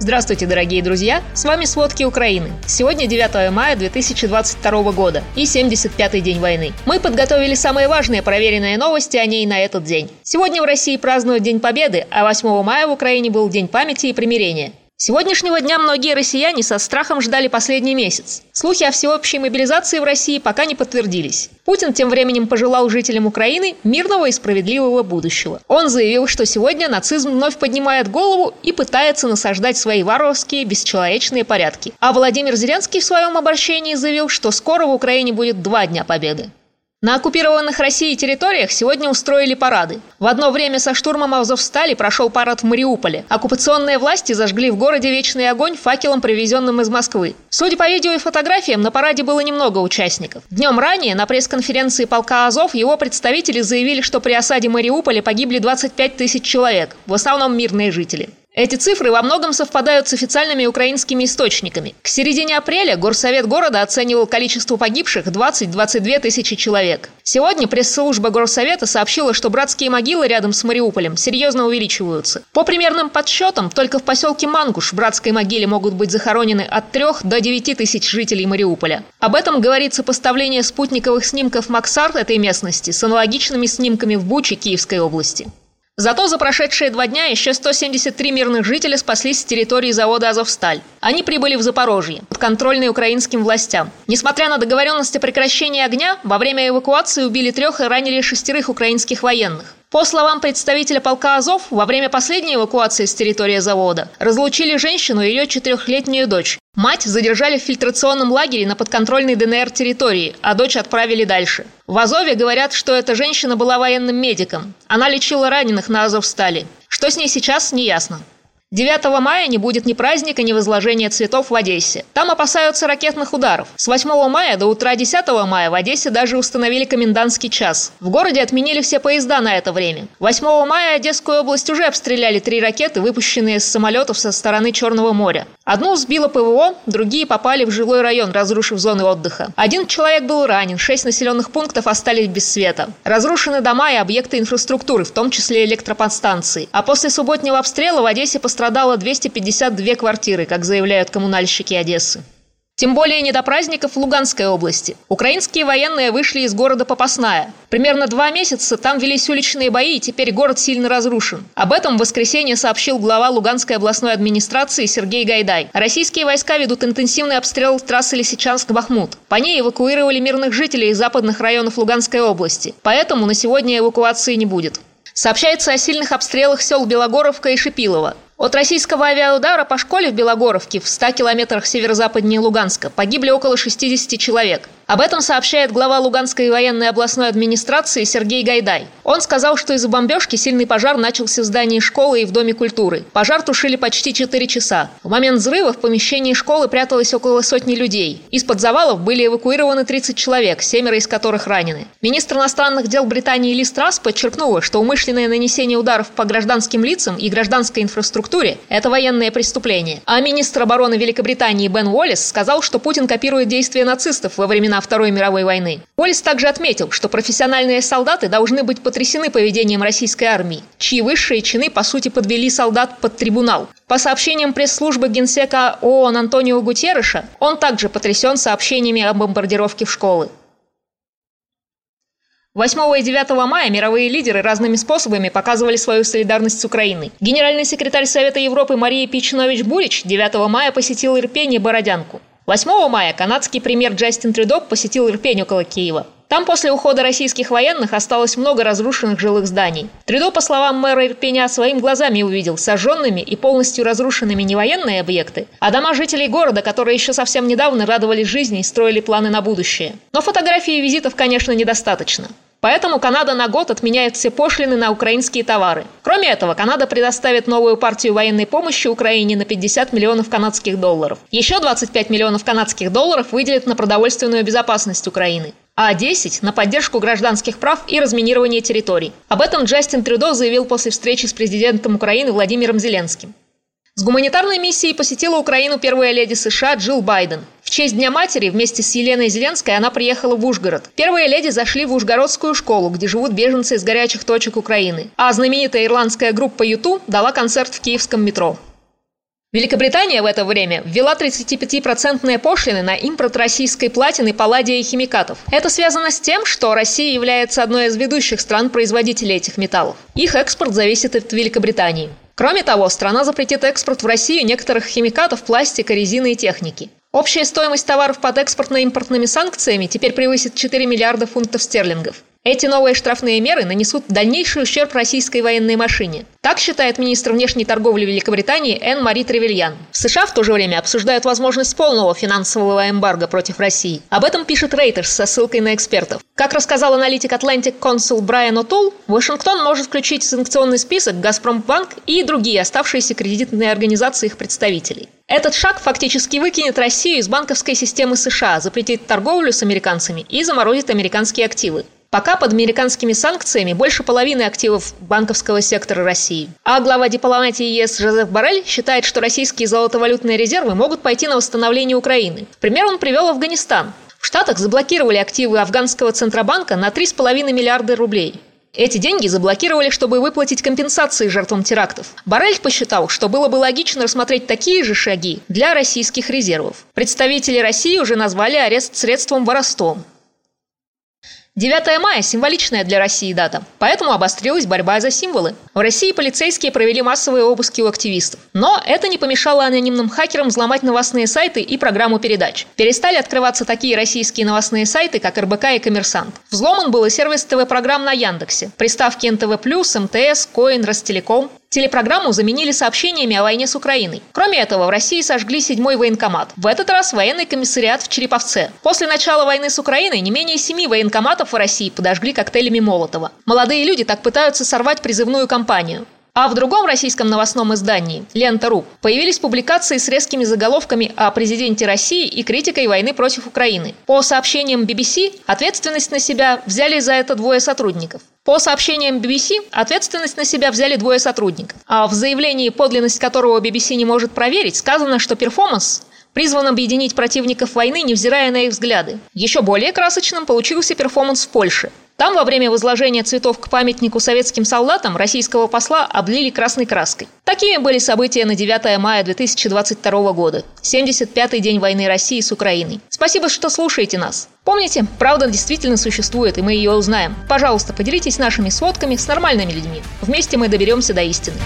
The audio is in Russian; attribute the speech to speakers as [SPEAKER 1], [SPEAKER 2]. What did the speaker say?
[SPEAKER 1] Здравствуйте, дорогие друзья! С вами «Сводки Украины». Сегодня 9 мая 2022 года и 75-й день войны. Мы подготовили самые важные проверенные новости о ней на этот день. Сегодня в России празднуют День Победы, а 8 мая в Украине был День памяти и примирения. Сегодняшнего дня многие россияне со страхом ждали последний месяц. Слухи о всеобщей мобилизации в России пока не подтвердились. Путин тем временем пожелал жителям Украины мирного и справедливого будущего. Он заявил, что сегодня нацизм вновь поднимает голову и пытается насаждать свои варварские, бесчеловечные порядки. А Владимир Зеленский в своем обращении заявил, что скоро в Украине будет два дня победы. На оккупированных Россией территориях сегодня устроили парады. В одно время со штурмом Азовстали прошел парад в Мариуполе. Оккупационные власти зажгли в городе вечный огонь факелом, привезенным из Москвы. Судя по видео и фотографиям, на параде было немного участников. Днем ранее на пресс-конференции полка Азов его представители заявили, что при осаде Мариуполя погибли 25 тысяч человек, в основном мирные жители. Эти цифры во многом совпадают с официальными украинскими источниками. К середине апреля Горсовет города оценивал количество погибших 20-22 тысячи человек. Сегодня пресс-служба Горсовета сообщила, что братские могилы рядом с Мариуполем серьезно увеличиваются. По примерным подсчетам, только в поселке Мангуш в братской могиле могут быть захоронены от 3 до 9 тысяч жителей Мариуполя. Об этом говорит сопоставление спутниковых снимков Максарт этой местности с аналогичными снимками в Буче Киевской области. Зато за прошедшие два дня еще 173 мирных жителя спаслись с территории завода «Азовсталь». Они прибыли в Запорожье, подконтрольные украинским властям. Несмотря на договоренность о прекращении огня, во время эвакуации убили трех и ранили шестерых украинских военных. По словам представителя полка Азов, во время последней эвакуации с территории завода разлучили женщину и ее четырехлетнюю дочь. Мать задержали в фильтрационном лагере на подконтрольной ДНР территории, а дочь отправили дальше. В Азове говорят, что эта женщина была военным медиком. Она лечила раненых на Азовстале. Что с ней сейчас, не ясно. 9 мая не будет ни праздника, ни возложения цветов в Одессе. Там опасаются ракетных ударов. С 8 мая до утра 10 мая в Одессе даже установили комендантский час. В городе отменили все поезда на это время. 8 мая Одесскую область уже обстреляли три ракеты, выпущенные с самолетов со стороны Черного моря. Одну сбило ПВО, другие попали в жилой район, разрушив зоны отдыха. Один человек был ранен, шесть населенных пунктов остались без света. Разрушены дома и объекты инфраструктуры, в том числе электроподстанции. А после субботнего обстрела в Одессе пострадали пострадало 252 квартиры, как заявляют коммунальщики Одессы. Тем более не до праздников в Луганской области. Украинские военные вышли из города Попасная. Примерно два месяца там велись уличные бои, и теперь город сильно разрушен. Об этом в воскресенье сообщил глава Луганской областной администрации Сергей Гайдай. Российские войска ведут интенсивный обстрел трассы Лисичанск-Бахмут. По ней эвакуировали мирных жителей из западных районов Луганской области. Поэтому на сегодня эвакуации не будет. Сообщается о сильных обстрелах сел Белогоровка и Шипилово. От российского авиаудара по школе в Белогоровке в 100 километрах северо-западнее Луганска погибли около 60 человек. Об этом сообщает глава Луганской военной областной администрации Сергей Гайдай. Он сказал, что из-за бомбежки сильный пожар начался в здании школы и в Доме культуры. Пожар тушили почти 4 часа. В момент взрыва в помещении школы пряталось около сотни людей. Из-под завалов были эвакуированы 30 человек, семеро из которых ранены. Министр иностранных дел Британии Ли Страс подчеркнула, что умышленное нанесение ударов по гражданским лицам и гражданской инфраструктуре – это военное преступление. А министр обороны Великобритании Бен Уоллес сказал, что Путин копирует действия нацистов во времена Второй мировой войны. Уоллес также отметил, что профессиональные солдаты должны быть потрясены поведением российской армии, чьи высшие чины, по сути, подвели солдат под трибунал. По сообщениям пресс-службы генсека ООН Антонио Гутерреша, он также потрясен сообщениями о бомбардировке в школы. 8 и 9 мая мировые лидеры разными способами показывали свою солидарность с Украиной. Генеральный секретарь Совета Европы Мария Пичинович-Бурич 9 мая посетил Ирпень и Бородянку. 8 мая канадский премьер Джастин Трюдо посетил Ирпень около Киева. Там после ухода российских военных осталось много разрушенных жилых зданий. Трюдо, по словам мэра Ирпеня, своими глазами увидел сожженными и полностью разрушенными не военные объекты, а дома жителей города, которые еще совсем недавно радовались жизни и строили планы на будущее. Но фотографий и визитов, конечно, недостаточно. Поэтому Канада на год отменяет все пошлины на украинские товары. Кроме этого, Канада предоставит новую партию военной помощи Украине на 50 миллионов канадских долларов. Еще 25 миллионов канадских долларов выделит на продовольственную безопасность Украины а 10 на поддержку гражданских прав и разминирование территорий. Об этом Джастин Трюдо заявил после встречи с президентом Украины Владимиром Зеленским. С гуманитарной миссией посетила Украину первая леди США Джилл Байден. В честь Дня матери вместе с Еленой Зеленской она приехала в Ужгород. Первые леди зашли в Ужгородскую школу, где живут беженцы из горячих точек Украины. А знаменитая ирландская группа Юту дала концерт в киевском метро. Великобритания в это время ввела 35-процентные пошлины на импорт российской платины, палладия и химикатов. Это связано с тем, что Россия является одной из ведущих стран-производителей этих металлов. Их экспорт зависит от Великобритании. Кроме того, страна запретит экспорт в Россию некоторых химикатов, пластика, резины и техники. Общая стоимость товаров под экспортно-импортными санкциями теперь превысит 4 миллиарда фунтов стерлингов. Эти новые штрафные меры нанесут дальнейший ущерб российской военной машине. Так считает министр внешней торговли Великобритании Энн Мари Тревельян. В США в то же время обсуждают возможность полного финансового эмбарго против России. Об этом пишет Рейтерс со ссылкой на экспертов. Как рассказал аналитик Atlantic Consul Брайан О'Тул, Вашингтон может включить в санкционный список «Газпромбанк» и другие оставшиеся кредитные организации их представителей. Этот шаг фактически выкинет Россию из банковской системы США, запретит торговлю с американцами и заморозит американские активы. Пока под американскими санкциями больше половины активов банковского сектора России. А глава дипломатии ЕС Жозеф Барель считает, что российские золотовалютные резервы могут пойти на восстановление Украины. Пример он привел Афганистан. В Штатах заблокировали активы афганского центробанка на 3,5 миллиарда рублей. Эти деньги заблокировали, чтобы выплатить компенсации жертвам терактов. Барель посчитал, что было бы логично рассмотреть такие же шаги для российских резервов. Представители России уже назвали арест средством воровством. 9 мая – символичная для России дата, поэтому обострилась борьба за символы. В России полицейские провели массовые обыски у активистов. Но это не помешало анонимным хакерам взломать новостные сайты и программу передач. Перестали открываться такие российские новостные сайты, как РБК и Коммерсант. Взломан был и сервис ТВ-программ на Яндексе, приставки НТВ+, МТС, Коин, Ростелеком. Телепрограмму заменили сообщениями о войне с Украиной. Кроме этого, в России сожгли седьмой военкомат. В этот раз военный комиссариат в Череповце. После начала войны с Украиной не менее семи военкоматов в России подожгли коктейлями Молотова. Молодые люди так пытаются сорвать призывную кампанию. А в другом российском новостном издании «Лента.ру» появились публикации с резкими заголовками о президенте России и критикой войны против Украины. По сообщениям BBC, ответственность на себя взяли за это двое сотрудников. По сообщениям BBC, ответственность на себя взяли двое сотрудников. А в заявлении, подлинность которого BBC не может проверить, сказано, что перформанс призван объединить противников войны, невзирая на их взгляды. Еще более красочным получился перформанс в Польше. Там во время возложения цветов к памятнику советским солдатам российского посла облили красной краской. Такими были события на 9 мая 2022 года, 75-й день войны России с Украиной. Спасибо, что слушаете нас. Помните, правда действительно существует, и мы ее узнаем. Пожалуйста, поделитесь нашими сводками с нормальными людьми. Вместе мы доберемся до истины.